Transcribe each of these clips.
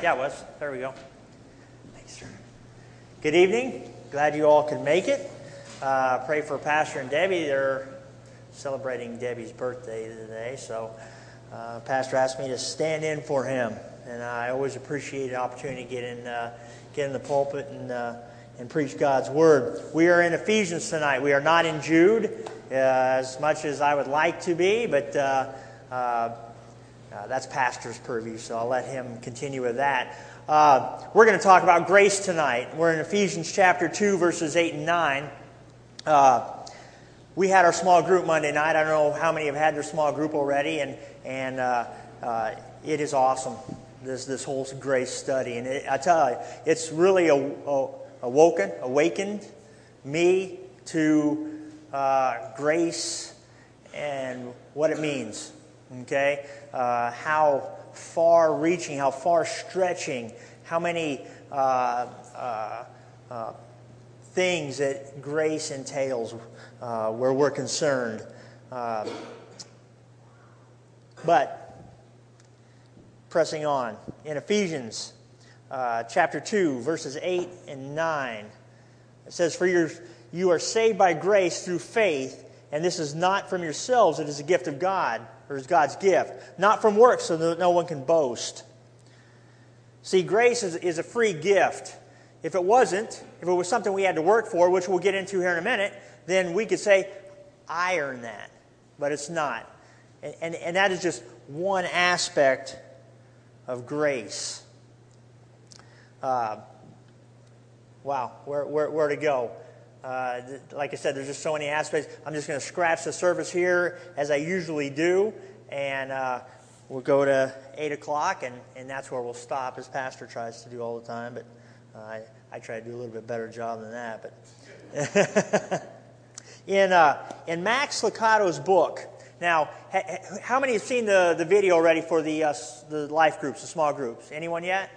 Yeah, was. There we go. Thanks, sir. Good evening. Glad you all could make it. Uh, pray for Pastor and Debbie. They're celebrating Debbie's birthday today, so uh, Pastor asked me to stand in for him, and I always appreciate the opportunity to get in, uh, get in the pulpit and uh, and preach God's word. We are in Ephesians tonight. We are not in Jude, uh, as much as I would like to be, but. Uh, that's Pastor's purview, so I'll let him continue with that. Uh, we're going to talk about grace tonight. We're in Ephesians chapter 2, verses 8 and 9. Uh, we had our small group Monday night. I don't know how many have had their small group already, and, and uh, uh, it is awesome, this, this whole grace study. And it, I tell you, it's really awoken, awakened me to uh, grace and what it means okay? Uh, how far reaching, how far stretching, how many uh, uh, uh things that grace entails uh, where we're concerned. Uh, but, pressing on, in Ephesians chapter 2, verses 8 and 9, it says, For you are saved by grace through faith, and this is not from yourselves, it is a gift of God or is God's gift, not from works so that no one can boast. See, grace is, is a free gift. If it wasn't, if it was something we had to work for, which we'll get into here in a minute, then we could say, I earn that. But it's not. And, and, and that is just one aspect of grace. Uh, wow, where, where, where to go? Uh, like I said, there's just so many aspects. I'm just going to scratch the surface here as I usually do, and uh, we'll go to 8 o'clock, and, and that's where we'll stop, as Pastor tries to do all the time. But uh, I, I try to do a little bit better job than that. But in, uh, in Max Lucado's book, now, ha- how many have seen the, the video already for the, uh, the life groups, the small groups? Anyone yet?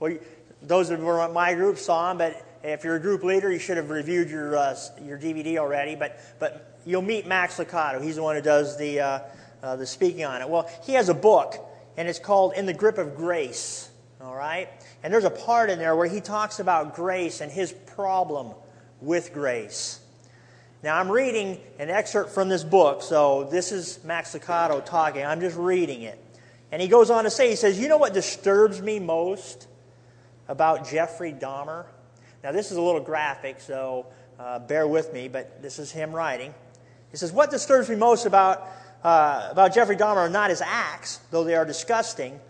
Well, those that were my group saw them, but if you're a group leader, you should have reviewed your, uh, your DVD already, but, but you'll meet Max Lucado. He's the one who does the, uh, uh, the speaking on it. Well, he has a book, and it's called In the Grip of Grace. All right? And there's a part in there where he talks about grace and his problem with grace. Now, I'm reading an excerpt from this book, so this is Max Lucado talking. I'm just reading it. And he goes on to say, he says, You know what disturbs me most about Jeffrey Dahmer? Now, this is a little graphic, so uh, bear with me, but this is him writing. He says, What disturbs me most about, uh, about Jeffrey Dahmer are not his acts, though they are disgusting.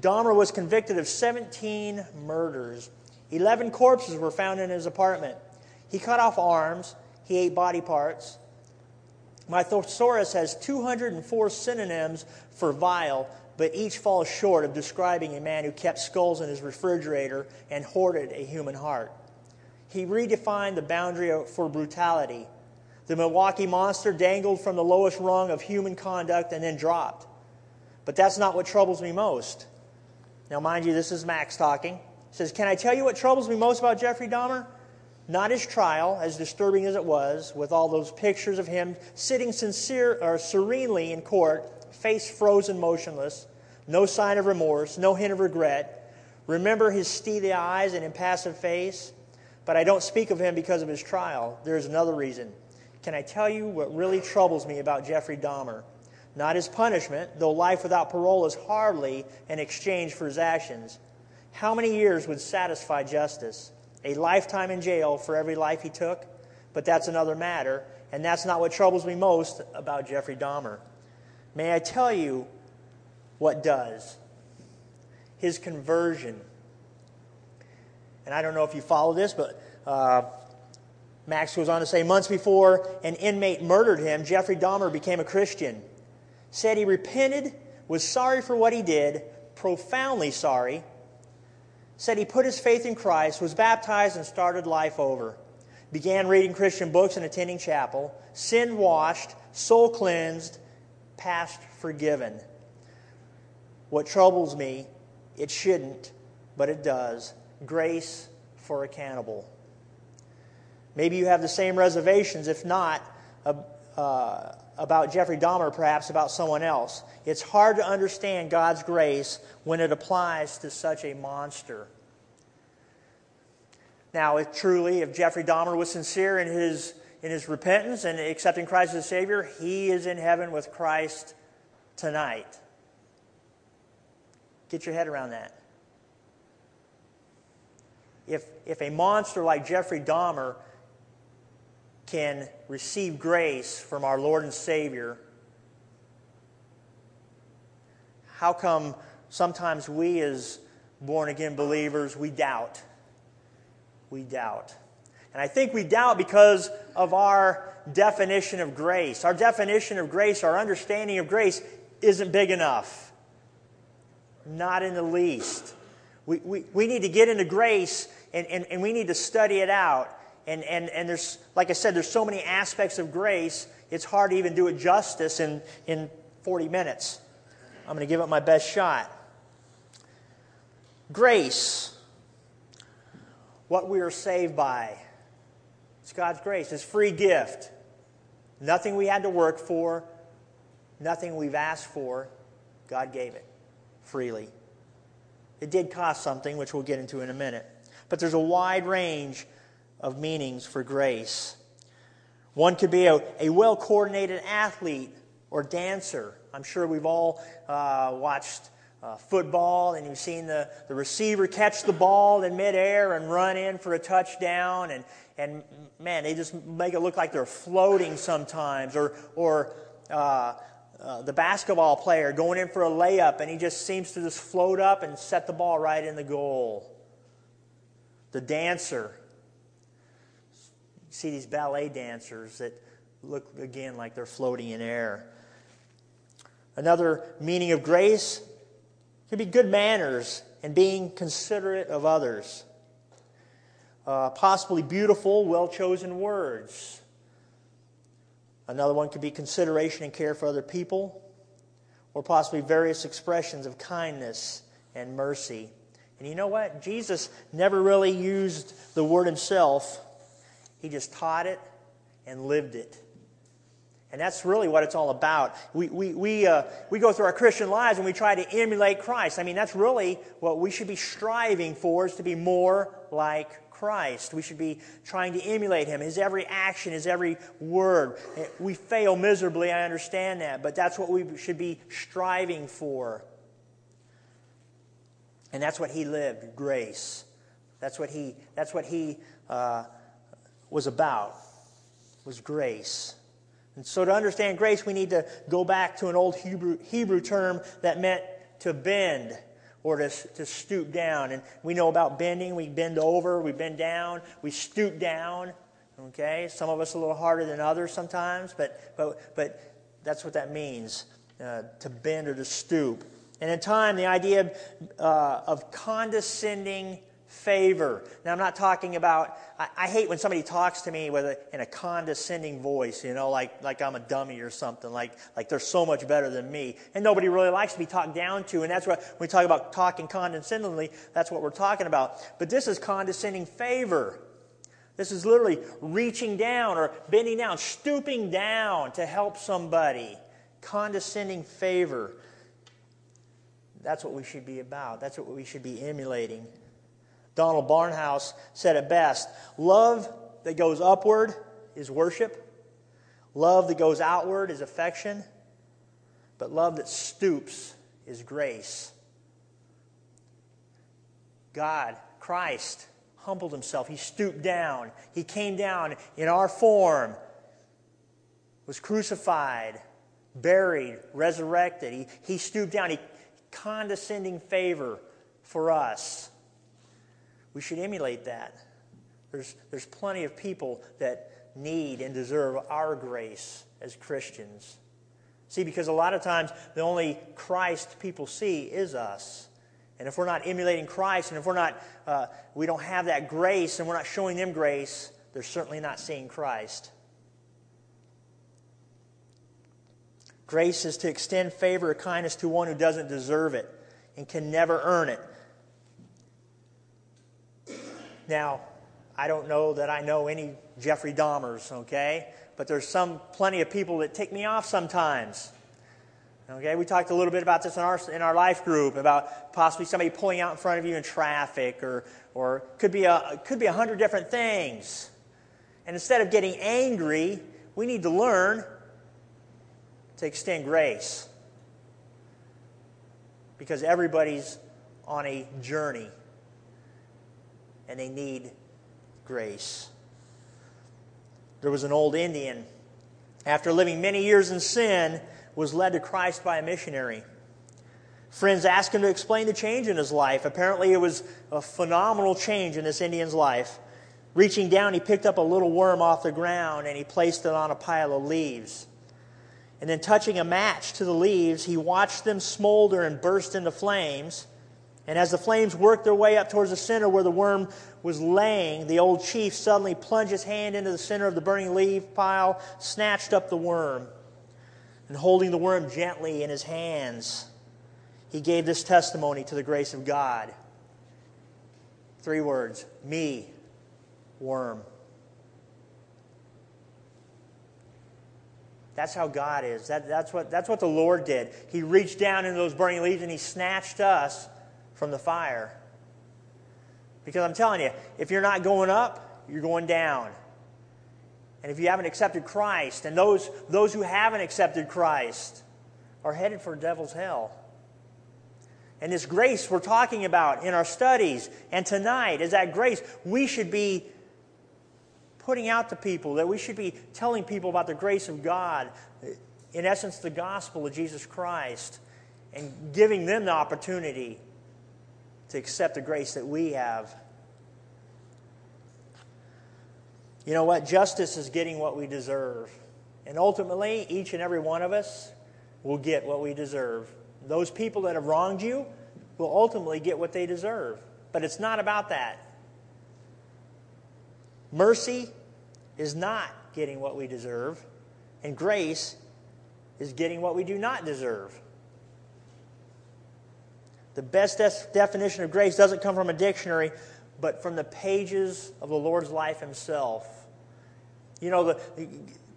Dahmer was convicted of 17 murders. 11 corpses were found in his apartment. He cut off arms, he ate body parts. My thesaurus has 204 synonyms for vile, but each falls short of describing a man who kept skulls in his refrigerator and hoarded a human heart. He redefined the boundary for brutality. The Milwaukee monster dangled from the lowest rung of human conduct and then dropped. But that's not what troubles me most. Now, mind you, this is Max talking. He says, Can I tell you what troubles me most about Jeffrey Dahmer? Not his trial, as disturbing as it was, with all those pictures of him sitting sincere or serenely in court, face frozen motionless, no sign of remorse, no hint of regret. Remember his steely eyes and impassive face? But I don't speak of him because of his trial. There's another reason. Can I tell you what really troubles me about Jeffrey Dahmer? Not his punishment, though life without parole is hardly an exchange for his actions. How many years would satisfy justice? A lifetime in jail for every life he took? But that's another matter, and that's not what troubles me most about Jeffrey Dahmer. May I tell you what does? His conversion and I don't know if you follow this, but uh, Max goes on to say, months before an inmate murdered him, Jeffrey Dahmer became a Christian. Said he repented, was sorry for what he did, profoundly sorry. Said he put his faith in Christ, was baptized, and started life over. Began reading Christian books and attending chapel, sin washed, soul cleansed, past forgiven. What troubles me, it shouldn't, but it does. Grace for a cannibal. Maybe you have the same reservations, if not, uh, uh, about Jeffrey Dahmer, perhaps about someone else. It's hard to understand God's grace when it applies to such a monster. Now, if truly, if Jeffrey Dahmer was sincere in his, in his repentance and accepting Christ as a Savior, he is in heaven with Christ tonight. Get your head around that. If, if a monster like Jeffrey Dahmer can receive grace from our Lord and Savior, how come sometimes we, as born again believers, we doubt? We doubt. And I think we doubt because of our definition of grace. Our definition of grace, our understanding of grace, isn't big enough. Not in the least. We, we, we need to get into grace and, and, and we need to study it out. And, and, and there's, like I said, there's so many aspects of grace, it's hard to even do it justice in, in 40 minutes. I'm going to give it my best shot. Grace, what we are saved by. It's God's grace, It's free gift. Nothing we had to work for, nothing we've asked for. God gave it freely. It did cost something, which we'll get into in a minute. But there's a wide range of meanings for grace. One could be a, a well coordinated athlete or dancer. I'm sure we've all uh, watched uh, football and you've seen the, the receiver catch the ball in midair and run in for a touchdown. And, and man, they just make it look like they're floating sometimes. Or, or uh, uh, the basketball player going in for a layup and he just seems to just float up and set the ball right in the goal. The dancer see these ballet dancers that look again like they're floating in air. Another meaning of grace could be good manners and being considerate of others. Uh, possibly beautiful, well chosen words. Another one could be consideration and care for other people, or possibly various expressions of kindness and mercy. And you know what? Jesus never really used the word himself he just taught it and lived it. And that's really what it's all about. We, we, we, uh, we go through our Christian lives and we try to emulate Christ. I mean, that's really what we should be striving for is to be more like Christ. We should be trying to emulate Him. His every action, His every word. We fail miserably, I understand that, but that's what we should be striving for. And that's what He lived, grace. That's what He, that's what he uh, was about, was grace. And so to understand grace, we need to go back to an old Hebrew, Hebrew term that meant to bend or to, to stoop down. And we know about bending. We bend over, we bend down, we stoop down. Okay? Some of us a little harder than others sometimes, but, but, but that's what that means uh, to bend or to stoop. And in time, the idea of, uh, of condescending favor. Now, I'm not talking about, I, I hate when somebody talks to me with a, in a condescending voice, you know, like, like I'm a dummy or something, like, like they're so much better than me. And nobody really likes to be talked down to. And that's what, when we talk about talking condescendingly, that's what we're talking about. But this is condescending favor. This is literally reaching down or bending down, stooping down to help somebody. Condescending favor. That's what we should be about. That's what we should be emulating. Donald Barnhouse said it best love that goes upward is worship, love that goes outward is affection, but love that stoops is grace. God, Christ, humbled himself. He stooped down. He came down in our form, was crucified, buried, resurrected. He, he stooped down. He condescending favor for us. We should emulate that. There's, there's plenty of people that need and deserve our grace as Christians. See, because a lot of times the only Christ people see is us. And if we're not emulating Christ, and if we're not, uh, we don't have that grace, and we're not showing them grace, they're certainly not seeing Christ. Grace is to extend favor or kindness to one who doesn't deserve it and can never earn it. Now, I don't know that I know any Jeffrey Dahmers, okay? But there's some plenty of people that take me off sometimes. Okay, we talked a little bit about this in our, in our life group about possibly somebody pulling out in front of you in traffic, or, or could be a could be a hundred different things. And instead of getting angry, we need to learn to extend grace. Because everybody's on a journey and they need grace. There was an old Indian, after living many years in sin, was led to Christ by a missionary. Friends asked him to explain the change in his life. Apparently, it was a phenomenal change in this Indian's life. Reaching down, he picked up a little worm off the ground and he placed it on a pile of leaves. And then, touching a match to the leaves, he watched them smolder and burst into flames. And as the flames worked their way up towards the center where the worm was laying, the old chief suddenly plunged his hand into the center of the burning leaf pile, snatched up the worm, and holding the worm gently in his hands, he gave this testimony to the grace of God. Three words me, worm. That's how God is. That, that's, what, that's what the Lord did. He reached down into those burning leaves and He snatched us from the fire. Because I'm telling you, if you're not going up, you're going down. And if you haven't accepted Christ, and those, those who haven't accepted Christ are headed for devil's hell. And this grace we're talking about in our studies and tonight is that grace we should be putting out to people, that we should be telling people about the grace of God, in essence, the gospel of Jesus Christ, and giving them the opportunity to accept the grace that we have. You know what? Justice is getting what we deserve. And ultimately, each and every one of us will get what we deserve. Those people that have wronged you will ultimately get what they deserve. But it's not about that. Mercy is not getting what we deserve, and grace is getting what we do not deserve. The best definition of grace doesn't come from a dictionary, but from the pages of the Lord's life himself. You know, the,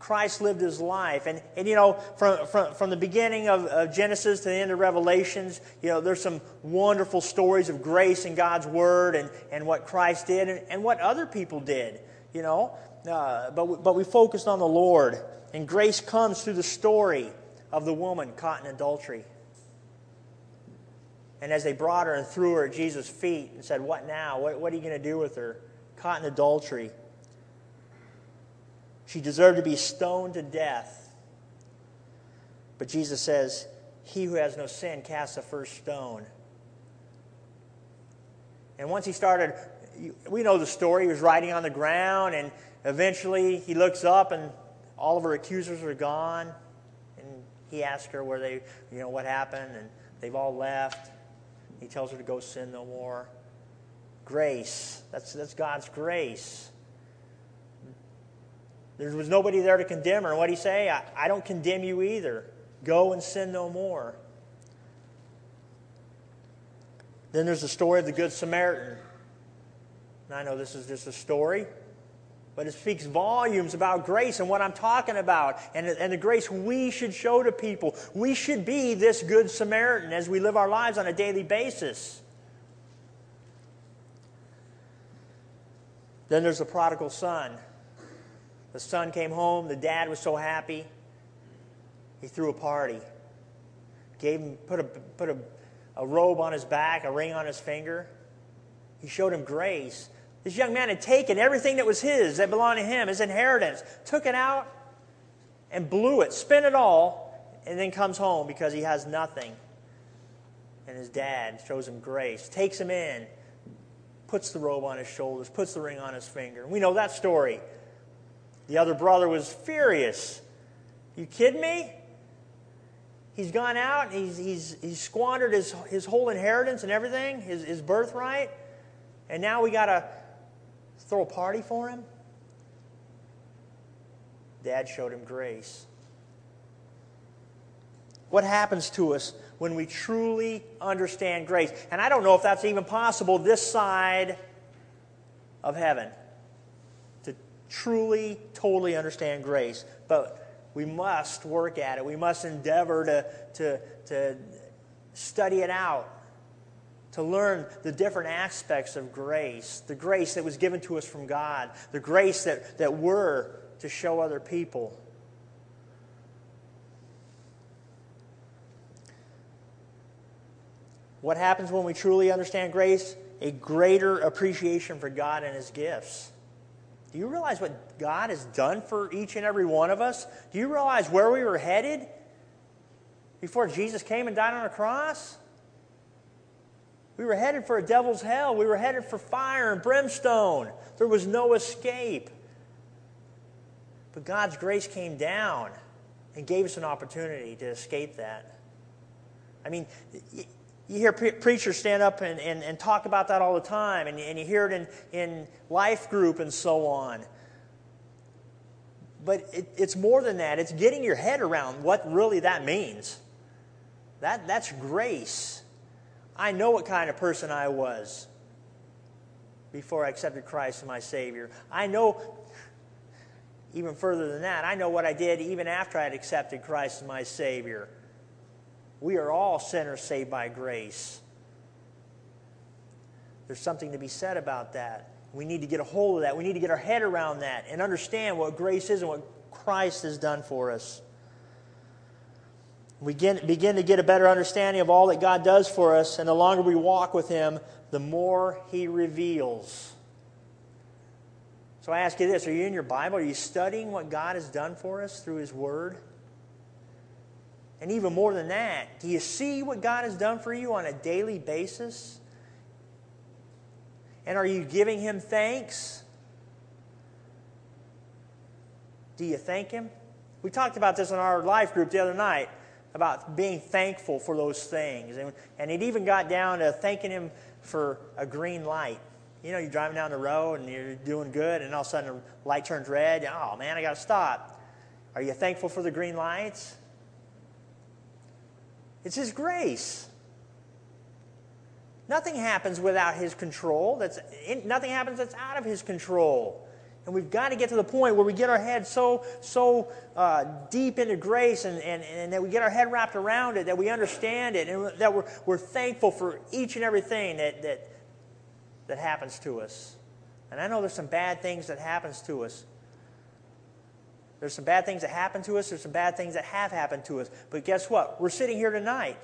Christ lived his life. And, and you know, from, from, from the beginning of, of, Genesis to the end of Revelations, you know, there's some wonderful stories of grace in God's Word and, and what Christ did and, and what other people did, you know. Uh, but, we, but we focused on the Lord. And grace comes through the story of the woman caught in adultery. And as they brought her and threw her at Jesus' feet and said, What now? What, what are you going to do with her? Caught in adultery. She deserved to be stoned to death. But Jesus says, He who has no sin casts the first stone. And once he started, we know the story. He was riding on the ground, and eventually he looks up, and all of her accusers are gone. And he asks her where they, you know, what happened, and they've all left. He tells her to go sin no more. Grace. That's, that's God's grace. There was nobody there to condemn her. What did he say? I, I don't condemn you either. Go and sin no more. Then there's the story of the Good Samaritan. And I know this is just a story, but it speaks volumes about grace and what I'm talking about and, and the grace we should show to people. We should be this Good Samaritan as we live our lives on a daily basis. Then there's the prodigal son. The son came home. The dad was so happy. He threw a party. Gave him, put a, put a, a robe on his back, a ring on his finger. He showed him grace. This young man had taken everything that was his, that belonged to him, his inheritance, took it out and blew it, spent it all, and then comes home because he has nothing. And his dad shows him grace, takes him in, puts the robe on his shoulders, puts the ring on his finger. We know that story. The other brother was furious. You kidding me? He's gone out, he's, he's, he's squandered his, his whole inheritance and everything, his, his birthright, and now we got to throw a party for him? Dad showed him grace. What happens to us when we truly understand grace? And I don't know if that's even possible this side of heaven to truly, totally understand grace. But we must work at it. We must endeavor to, to, to study it out, to learn the different aspects of grace, the grace that was given to us from God, the grace that, that we're to show other people. What happens when we truly understand grace? A greater appreciation for God and His gifts. Do you realize what God has done for each and every one of us? Do you realize where we were headed before Jesus came and died on a cross? We were headed for a devil's hell. We were headed for fire and brimstone. There was no escape. But God's grace came down and gave us an opportunity to escape that. I mean, you hear pre- preachers stand up and, and, and, talk about that all the time, and, and you hear it in, in life group and so on. But it, it's more than that. It's getting your head around what really that means. That, that's grace. I know what kind of person I was before I accepted Christ as my Savior. I know, even further than that, I know what I did even after I had accepted Christ as my Savior. We are all sinners saved by grace. There's something to be said about that. We need to get a hold of that. We need to get our head around that and understand what grace is and what Christ has done for us. We begin, begin to get a better understanding of all that God does for us, and the longer we walk with Him, the more He reveals. So I ask you this Are you in your Bible? Are you studying what God has done for us through His Word? And even more than that, do you see what God has done for you on a daily basis? And are you giving Him thanks? Do you thank Him? We talked about this in our life group the other night about being thankful for those things. And, and it even got down to thanking Him for a green light. You know, you're driving down the road and you're doing good, and all of a sudden the light turns red. And, Oh, man, I got to stop. Are you thankful for the green lights? It's His grace. Nothing happens without His control. That's, nothing happens that's out of His control. And we've got to get to the point where we get our head so, so uh, deep into grace and, and, and that we get our head wrapped around it, that we understand it, and that we're, we're thankful for each and everything that, that, that happens to us. And I know there's some bad things that happens to us. There's some bad things that happen to us, there's some bad things that have happened to us. But guess what? We're sitting here tonight.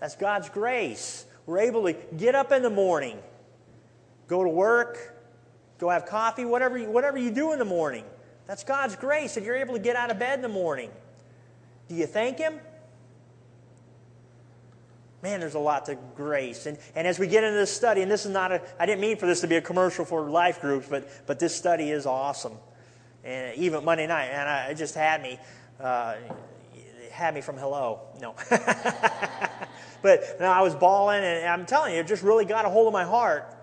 That's God's grace. We're able to get up in the morning, go to work, go have coffee, whatever you, whatever you do in the morning. That's God's grace that you're able to get out of bed in the morning. Do you thank Him? Man, there's a lot to grace. And, and as we get into this study, and this is not a, I didn't mean for this to be a commercial for life groups, but, but this study is awesome and even Monday night, and I, it just had me, uh, had me from hello. No, but no, I was bawling, and I'm telling you, it just really got a hold of my heart.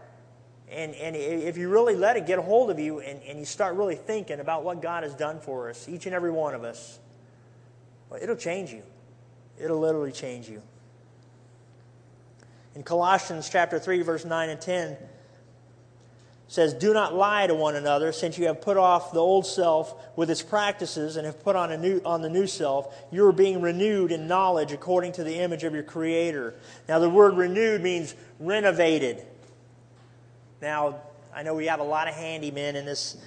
And, and if you really let it get a hold of you and, and you start really thinking about what God has done for us, each and every one of us, well, it'll change you. It'll literally change you. In Colossians chapter 3, verse 9 and 10, says, Do not lie to one another, since you have put off the old self with its practices and have put on, a new, on the new self. You are being renewed in knowledge according to the image of your Creator. Now, the word renewed means renovated. Now, I know we have a lot of handy men in this,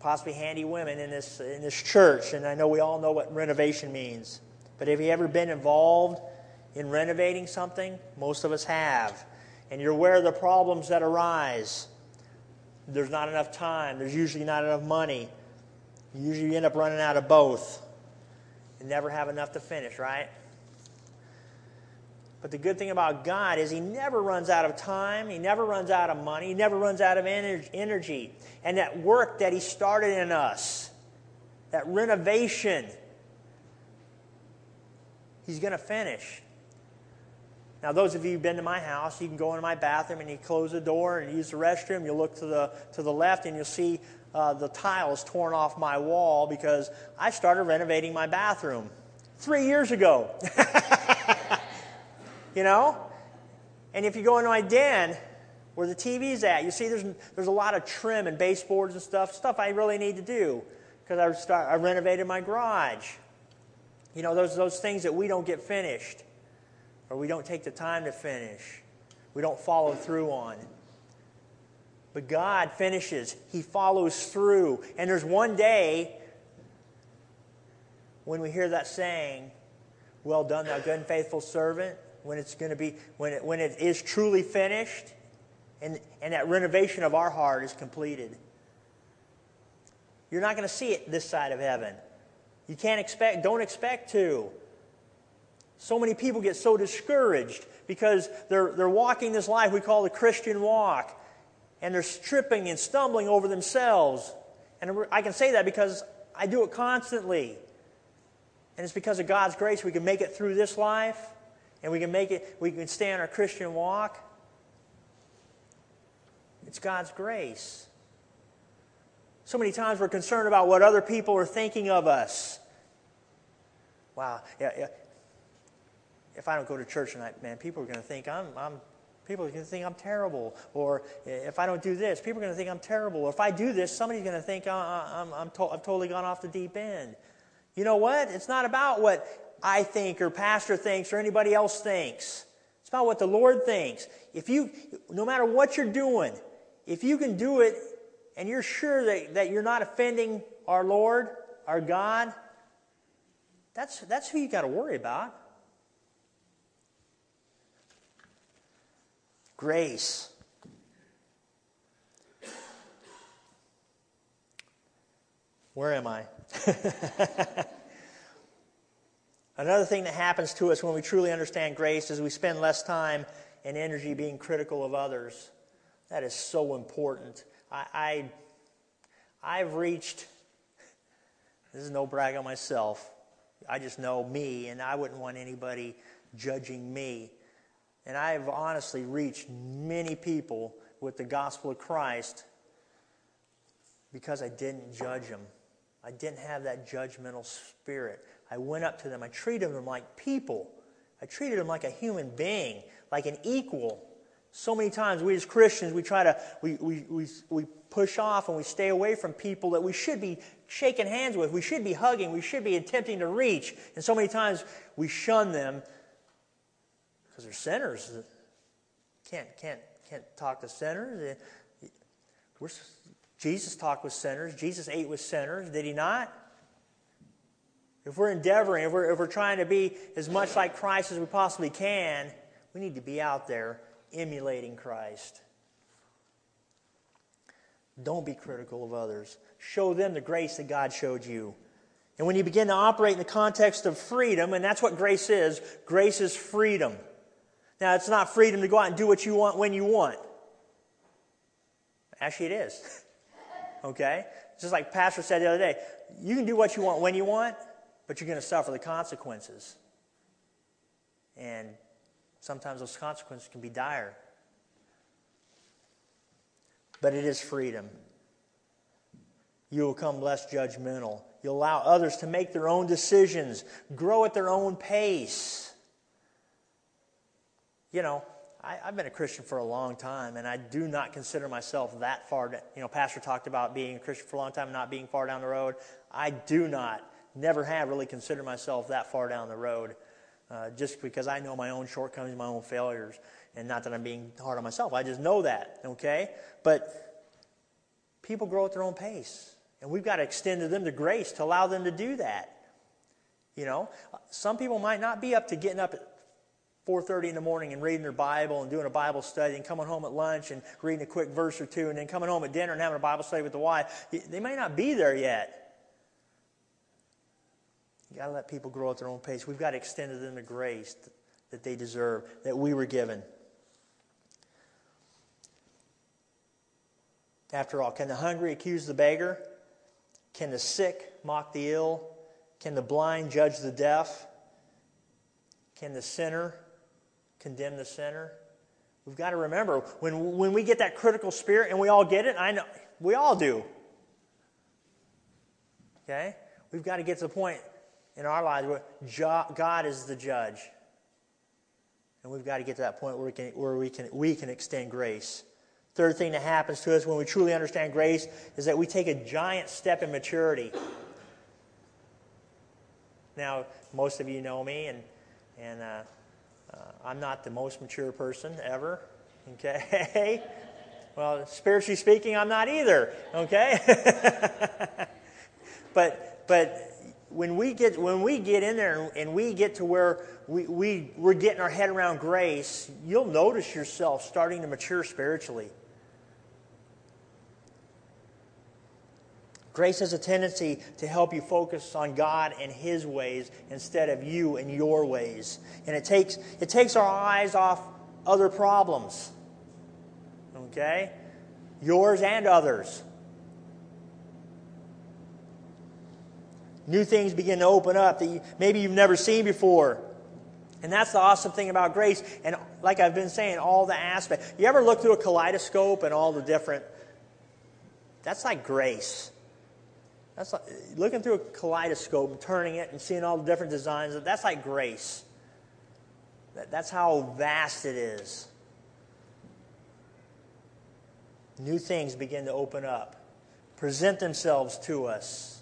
possibly handy women in this, in this church, and I know we all know what renovation means. But have you ever been involved in renovating something? Most of us have. And you're aware of the problems that arise there's not enough time, there's usually not enough money. Usually You end up running out of both and never have enough to finish, right? But the good thing about God is He never runs out of time, He never runs out of money, He never runs out of energy. And that work that He started in us, that renovation, He's going to finish. Now, those of you who've been to my house, you can go into my bathroom and you close the door and use the restroom. You look to the, to the left and you'll see uh, the tiles torn off my wall because I started renovating my bathroom three years ago. you know? And if you go into my den where the TV's at, you see there's, there's a lot of trim and baseboards and stuff, stuff I really need to do because I, I renovated my garage. You know, those, those things that we don't get finished or we don't take the time to finish, we don't follow through on. But God finishes, He follows through. And there's one day when we hear that saying, Well done, thou good and faithful servant when it's going to be, when it, when it is truly finished and, and that renovation of our heart is completed. You're not going to see it this side of heaven. You can't expect, don't expect to. So many people get so discouraged because they're, they're walking this life we call the Christian walk, and they're tripping and stumbling over themselves. And I can say that because I do it constantly. And it's because of God's grace we can make it through this life and we can make it, we can stay on our Christian walk. It's God's grace. So many times we're concerned about what other people are thinking of us. Wow, yeah, yeah. If I don't go to church tonight, man, people are going to think I'm, I'm people are going to think I'm terrible. Or eh, if I don't do this, people are going to think I'm terrible. Or if I do this, somebody's going to think I'm, I'm, I'm to- I've totally gone off the deep end. You know what? It's not about what I think or pastor thinks or anybody else thinks. It's about what the Lord thinks. If you, no matter what you're doing, if you can do it and you're sure that, that you're not offending our Lord, our God, that's, that's who you got to worry about. Grace. Where am I? Another thing that happens to us when we truly understand grace is we spend less time and energy being critical of others. That is so important. I, I have reached. This is no brag on myself. I just know me, and I wouldn't want anybody judging me. And I have honestly reached many people with the gospel of Christ because I didn't judge them. I didn't have that judgmental spirit. I went up to them. I treated them like people. I treated them like a human being, like an equal. So many times we as Christians, we try to, we, we, we, we push off and we stay away from people that we should be shaking hands with. We should be hugging. We should be attempting to reach. And so many times we shun them because they're sinners. Can't, can't, can't talk to sinners. We're, Jesus talked with sinners. Jesus ate with sinners. Did he not? If we're endeavoring, if we're, if we're trying to be as much like Christ as we possibly can, we need to be out there emulating Christ. Don't be critical of others. Show them the grace that God showed you. And when you begin to operate in the context of freedom, and that's what grace is, grace is freedom. Now, it's not freedom to go out and do what you want when you want. Actually, it is. okay? Just like Pastor said the other day, you can do what you want when you want, but you're going to suffer the consequences. And sometimes those consequences can be dire. But it is freedom. You will become less judgmental. You'll allow others to make their own decisions, grow at their own pace. You know, I, have been a Christian for a long time, and I do not consider myself that far. you know, Pastor talked about being a Christian for a long time and not being far down the road. I do not never have really considered myself that far down the road, uh, just because I know my own shortcomings, my own failures, and not that I'm being hard on myself. I just know that, okay? But people grow at their own pace, and we've got to extend to them the grace to allow them to do that. You know, some people might not be up to getting up at 4.30 in the morning and reading their bible and doing a bible study and coming home at lunch and reading a quick verse or two and then coming home at dinner and having a bible study with the wife they may not be there yet You've got to let people grow at their own pace. We've got to extend to them the grace that they deserve, that we were given. After all, can the hungry accuse the beggar? Can the sick mock the ill? Can the blind judge the deaf? Can the sinner condemn the sinner? We've got to remember when, when we get that critical spirit, and we all get it, I know we all do. Okay? We've got to get to the point in our lives where God is the judge. And we've got to get to that point where we can, where we can, we can extend grace. Third thing that happens to us when we truly understand grace is that we take a giant step in maturity. Now, most of you know me, and, and uh, uh, I'm not the most mature person ever. Okay? Well, spiritually speaking, I'm not either. Okay? but, but when we get when we get in there and we get to where we, we we're getting our head around grace, you'll notice yourself starting to mature spiritually. Grace has a tendency to help you focus on God and His ways instead of you and your ways. And it takes, it takes our eyes off other problems. Okay? Yours and others. New things begin to open up that you, maybe you've never seen before. And that's the awesome thing about grace. And like I've been saying, all the aspects. You ever look through a kaleidoscope and all the different. That's like grace. That's like, looking through a kaleidoscope and turning it and seeing all the different designs. That's like grace. That, that's how vast it is. New things begin to open up, present themselves to us.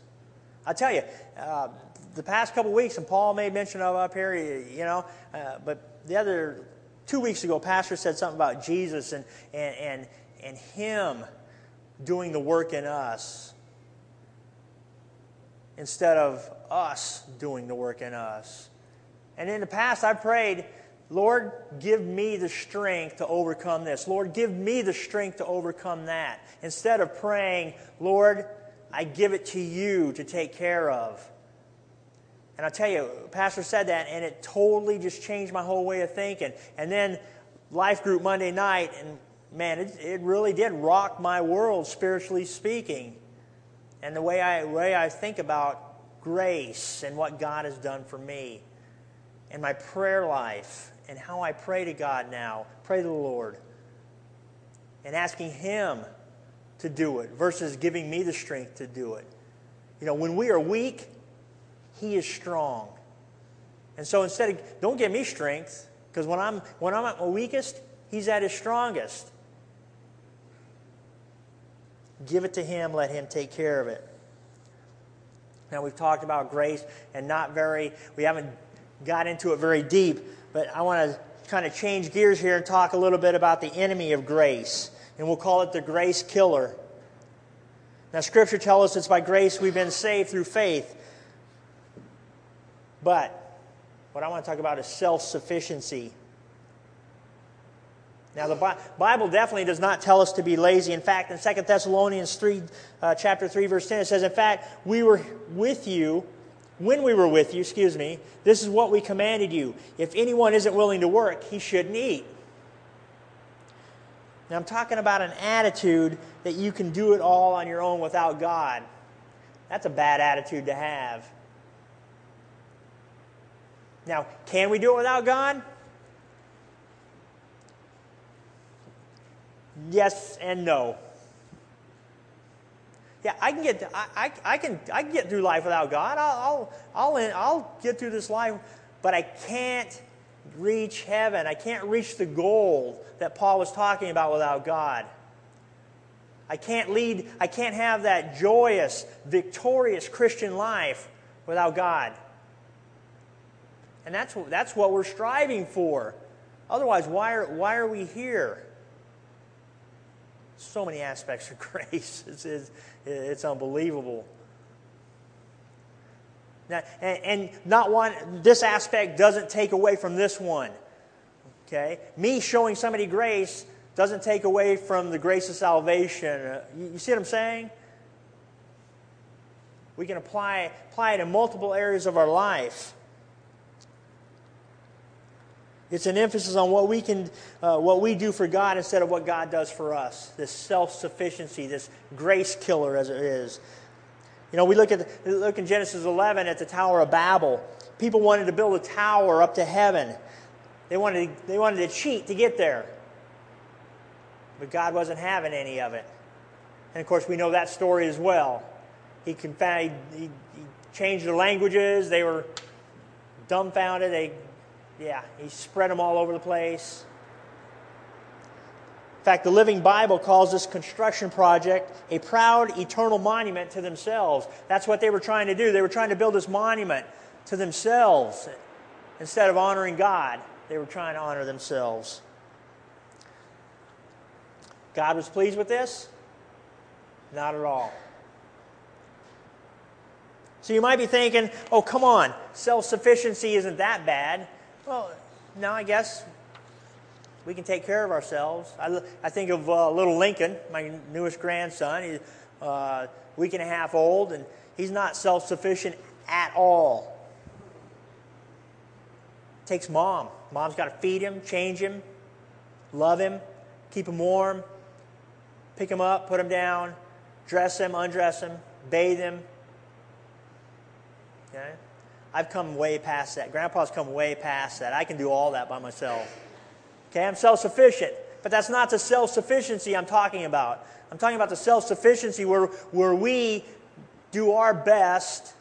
I tell you, uh, the past couple weeks, and Paul made mention of up here, you know, uh, but the other two weeks ago, Pastor said something about Jesus and, and, and, and Him doing the work in us instead of us doing the work in us. And in the past, I prayed, Lord, give me the strength to overcome this. Lord, give me the strength to overcome that. Instead of praying, Lord, I give it to you to take care of. And I'll tell you, Pastor said that, and it totally just changed my whole way of thinking. And then Life Group Monday night, and man, it, it really did rock my world, spiritually speaking and the way I, way I think about grace and what God has done for me, and my prayer life, and how I pray to God now, pray to the Lord, and asking Him to do it versus giving me the strength to do it. You know, when we are weak, He is strong. And so instead of, don't give me strength, because when I'm, when I'm at my weakest, He's at His strongest. Give it to Him, let Him take care of it. Now, we've talked about grace and not very, we haven't got into it very deep, but I want to kind of change gears here and talk a little bit about the enemy of grace. And we'll call it the grace killer. Now, Scripture tells us it's by grace we've been saved through faith. But what I want to talk about is self sufficiency. Now, the Bible definitely does not tell us to be lazy. In fact, in 2 Thessalonians 3, uh, chapter 3, verse 10, it says, In fact, we were with you, when we were with you, excuse me, this is what we commanded you. If anyone isn't willing to work, he shouldn't eat. Now, I'm talking about an attitude that you can do it all on your own without God. That's a bad attitude to have. Now, can we do it without God? Yes and no. Yeah, I can get I, I, I can I can get through life without God. I'll I'll I'll, I'll get through this life, but I can't reach heaven. I can't reach the goal that Paul was talking about without God. I can't lead, I can't have that joyous, victorious Christian life without God. And that's, that's what we're striving for. Otherwise, why are, why are we here? so many aspects of grace. It's, it's, it's unbelievable. And, not one, this aspect doesn't take away from this one. Okay? Me showing somebody grace doesn't take away from the grace of salvation. Uh, you, see what I'm saying? We can apply, apply it in multiple areas of our life. It's an emphasis on what we can, uh, what we do for God instead of what God does for us. This self-sufficiency, this grace killer, as it is. You know, we look at look in Genesis 11 at the Tower of Babel. People wanted to build a tower up to heaven. They wanted they wanted to cheat to get there, but God wasn't having any of it. And of course, we know that story as well. He, confound, he, he changed their languages. They were dumbfounded. They yeah, he spread them all over the place. In fact, the Living Bible calls this construction project a proud eternal monument to themselves. That's what they were trying to do. They were trying to build this monument to themselves. Instead of honoring God, they were trying to honor themselves. God was pleased with this? Not at all. So you might be thinking, oh, come on, self sufficiency isn't that bad. Well, now I guess we can take care of ourselves. I, I think of uh, little Lincoln, my newest grandson. He's uh, week and a half old, and he's not self sufficient at all. takes mom. Mom's got to feed him, change him, love him, keep him warm, pick him up, put him down, dress him, undress him, bathe him. Okay? I've come way past that. Grandpa's come way past that. I can do all that by myself. Okay, I'm self sufficient. But that's not the self sufficiency I'm talking about. I'm talking about the self sufficiency where, where we do our best,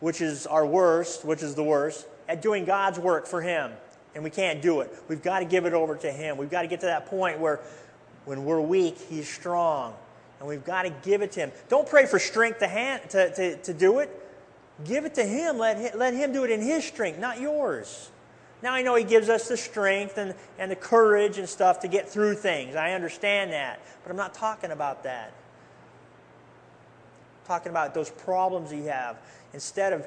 which is our worst, which is the worst, at doing God's work for Him. And we can't do it. We've got to give it over to Him. We've got to get to that point where when we're weak, He's strong. And we've got to give it to Him. Don't pray for strength to, hand, to, to, to do it. Give it to Him. Let, him. let Him do it in His strength, not yours. Now I know He gives us the strength and, and the courage and stuff to get through things. I understand that. But I'm not talking about that. I'm talking about those problems you have. Instead of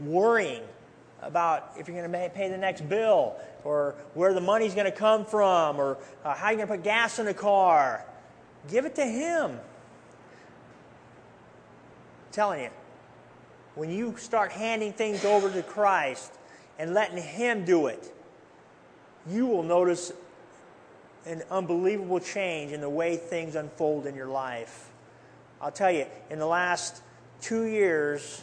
worrying about if you're going to pay the next bill or where the money's going to come from or uh, how you're going to put gas in the car, give it to Him. I'm telling you, when you start handing things over to Christ and letting Him do it, you will notice an unbelievable change in the way things unfold in your life. I'll tell you, in the last two years,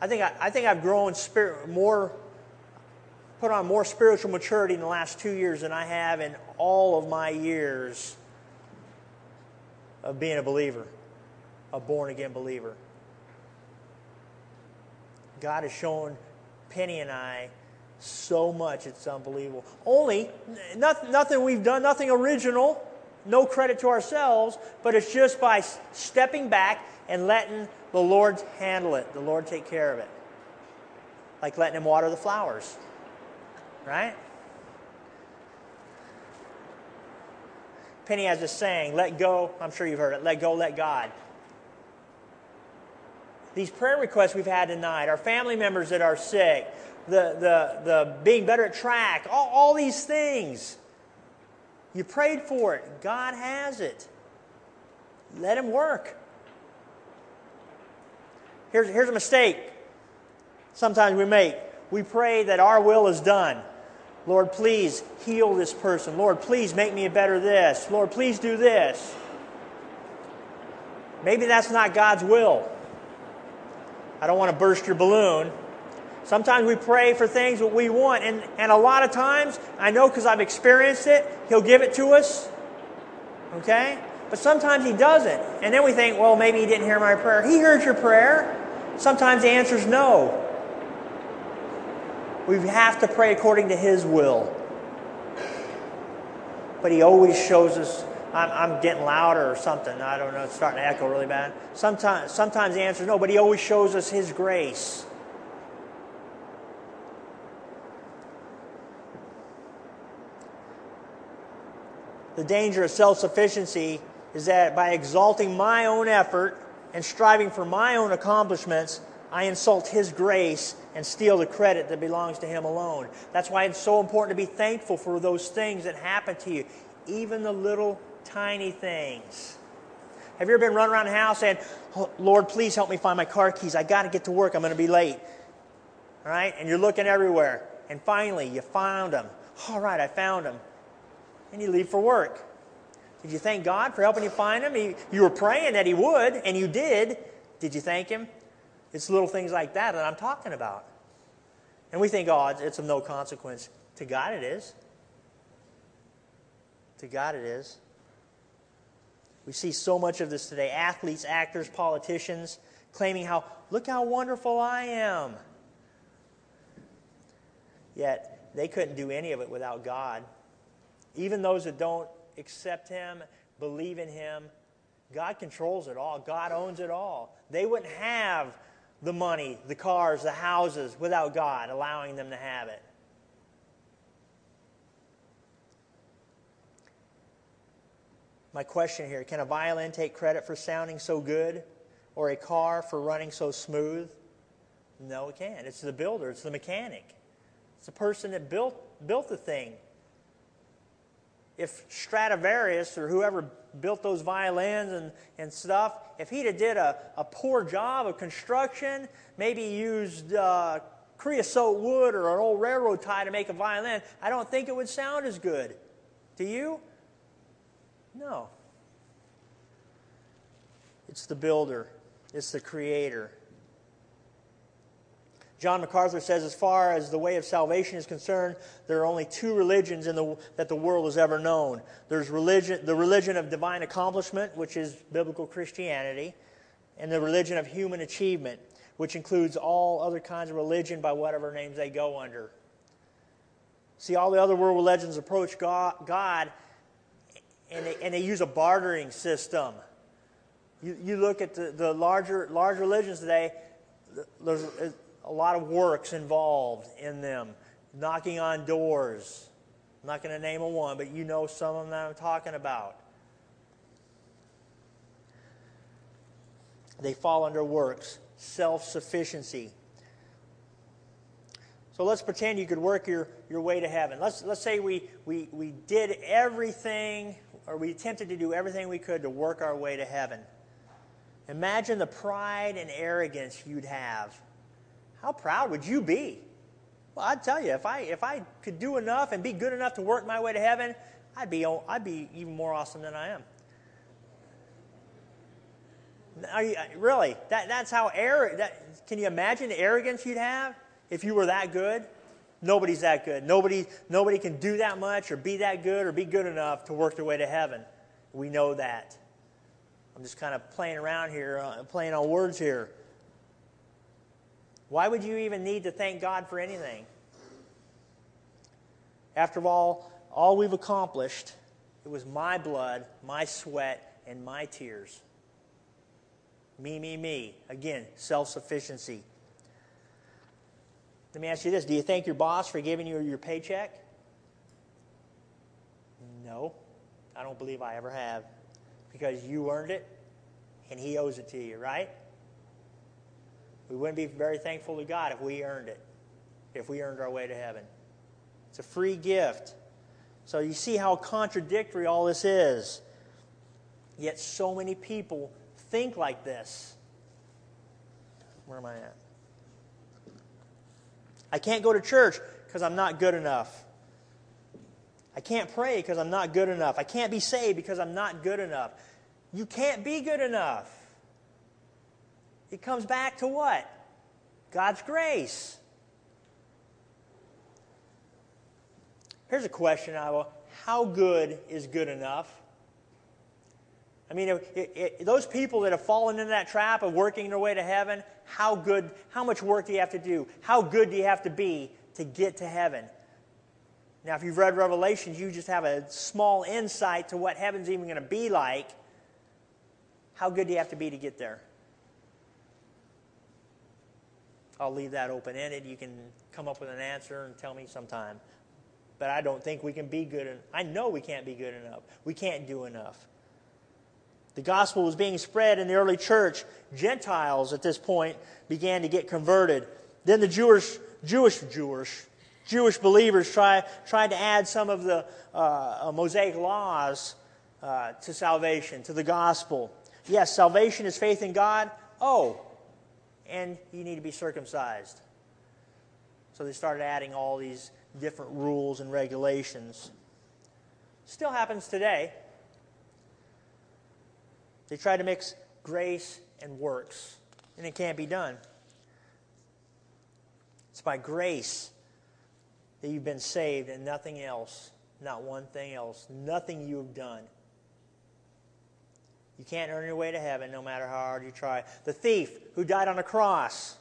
I think, I, I think I've grown spirit, more, put on more spiritual maturity in the last two years than I have in all of my years of being a believer, a born again believer. God has shown Penny and I so much, it's unbelievable. Only, nothing, nothing we've done, nothing original, no credit to ourselves, but it's just by stepping back and letting the Lord handle it, the Lord take care of it. Like letting Him water the flowers, right? Penny has this saying, let go, I'm sure you've heard it, let go, let God these prayer requests we've had tonight, our family members that are sick, the, the, the being better at track, all, all these things. You prayed for it. God has it. Let Him work. Here's, here's a mistake sometimes we make. We pray that our will is done. Lord, please heal this person. Lord, please make me a better this. Lord, please do this. Maybe that's not God's will. I don't want to burst your balloon. Sometimes we pray for things that we want, and, and a lot of times, I know because I've experienced it, He'll give it to us. Okay? But sometimes He doesn't. And then we think, well, maybe He didn't hear my prayer. He heard your prayer. Sometimes the answer is no. We have to pray according to His will. But He always shows us I'm, I'm getting louder or something. I don't know. It's starting to echo really bad. Sometimes, sometimes the answer is no, but He always shows us His grace. The danger of self sufficiency is that by exalting my own effort and striving for my own accomplishments, I insult His grace and steal the credit that belongs to Him alone. That's why it's so important to be thankful for those things that happen to you, even the little tiny things. Have you ever been running around the house saying, oh, Lord, please help me find my car keys. I got to get to work. I'm going to be late. All right? And you're looking everywhere. And finally, you found them. All right, I found them. And you leave for work. Did you thank God for helping you find them? He, you were praying that he would, and you did. Did you thank him? It's little things like that that I'm talking about. And we think, oh, it's of no consequence. To God, it is. To God, it is. We see so much of this today athletes, actors, politicians claiming how, look how wonderful I am. Yet, they couldn't do any of it without God. Even those that don't accept Him, believe in Him, God controls it all. God owns it all. They wouldn't have the money, the cars, the houses without God allowing them to have it. My question here can a violin take credit for sounding so good or a car for running so smooth? No, it can't. It's the builder, it's the mechanic, it's the person that built, built the thing. If Stradivarius or whoever built those violins and, and stuff, if he'd have did a, a poor job of construction, maybe used uh, creosote wood or an old railroad tie to make a violin, I don't think it would sound as good. Do you? No. It's the builder, it's the creator. John MacArthur says, as far as the way of salvation is concerned, there are only two religions the, that the world has ever known. There's religion, the religion of divine accomplishment, which is biblical Christianity, and the religion of human achievement, which includes all other kinds of religion by whatever names they go under. See, all the other world religions approach God, God and, they, and they use a bartering system. You, you look at the, the larger, large religions today, there's a lot of works involved in them, knocking on doors. I'm not going to name a one, but you know some of them that I'm talking about. They fall under works, self sufficiency. So let's pretend you could work your, your way to heaven. Let's, let's say we, we, we did everything, or we attempted to do everything we could to work our way to heaven. Imagine the pride and arrogance you'd have how proud would you be? Well, I'd tell you, if I, if I could do enough and be good enough to work my way to heaven, I'd be, I'd be even more awesome than I am. You, really, that, that's how arrogant. Can you imagine the arrogance you'd have if you were that good? Nobody's that good. Nobody, nobody can do that much or be that good or be good enough to work their way to heaven. We know that. I'm just kind of playing around here, uh, playing on words here. Why would you even need to thank God for anything? After all, all we've accomplished, it was my blood, my sweat, and my tears. Me, me, me. Again, self sufficiency. Let me ask you this Do you thank your boss for giving you your paycheck? No, I don't believe I ever have. Because you earned it and he owes it to you, right? We wouldn't be very thankful to God if we earned it, if we earned our way to heaven. It's a free gift. So you see how contradictory all this is. Yet so many people think like this. Where am I at? I can't go to church because I'm not good enough. I can't pray because I'm not good enough. I can't be saved because I'm not good enough. You can't be good enough. It comes back to what? God's grace. Here's a question I will How good is good enough? I mean, it, it, those people that have fallen into that trap of working their way to heaven, how good, how much work do you have to do? How good do you have to be to get to heaven? Now, if you've read Revelations, you just have a small insight to what heaven's even going to be like. How good do you have to be to get there? I'll leave that open ended. You can come up with an answer and tell me sometime. But I don't think we can be good. En- I know we can't be good enough. We can't do enough. The gospel was being spread in the early church. Gentiles at this point began to get converted. Then the Jewish, Jewish, Jewish, Jewish believers try, tried to add some of the uh, uh Mosaic laws uh, to salvation, to the gospel. Yes, salvation is faith in God. Oh, and you need to be circumcised. So they started adding all these, different rules and regulations. Still happens today. They try to mix grace and works, and it can't be done. It's by grace that you've been saved and nothing else, not one thing else, nothing you have done. You can't earn your way to heaven no matter how hard you try. The thief who died on a cross,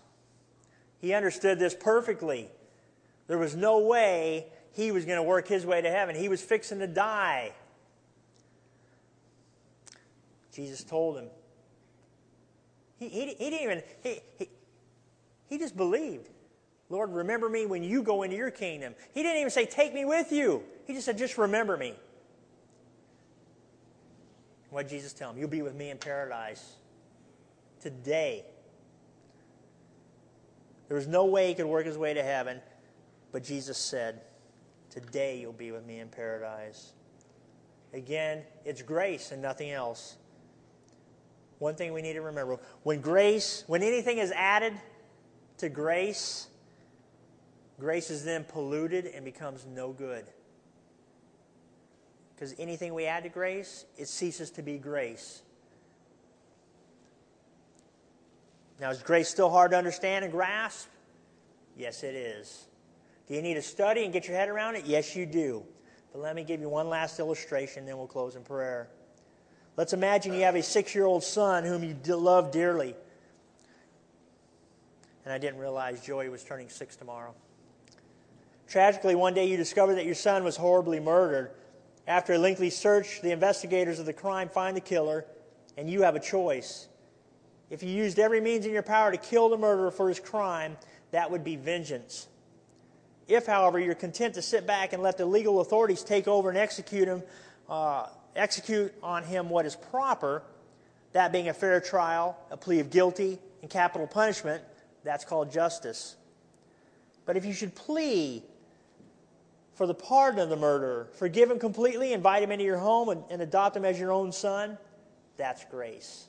he understood this perfectly. There was no way he was going to work his way to heaven. He was fixing to die. Jesus told him. He, he, he didn't even, he, he, he just believed. Lord, remember me when you go into your kingdom. He didn't even say, Take me with you. He just said, Just remember me. What did Jesus tell him? You'll be with me in paradise today. There was no way he could work his way to heaven, but Jesus said, Today you'll be with me in paradise. Again, it's grace and nothing else. One thing we need to remember when grace, when anything is added to grace, grace is then polluted and becomes no good. Because anything we add to grace, it ceases to be grace. Now, is grace still hard to understand and grasp? Yes, it is. Do you need to study and get your head around it? Yes, you do. But let me give you one last illustration, then we'll close in prayer. Let's imagine you have a six year old son whom you love dearly. And I didn't realize Joey was turning six tomorrow. Tragically, one day you discover that your son was horribly murdered. After a lengthy search, the investigators of the crime find the killer, and you have a choice. If you used every means in your power to kill the murderer for his crime, that would be vengeance. If, however, you're content to sit back and let the legal authorities take over and execute him, uh, execute on him what is proper, that being a fair trial, a plea of guilty, and capital punishment, that's called justice. But if you should plea for the pardon of the murderer, forgive him completely, invite him into your home, and, and adopt him as your own son, that's grace.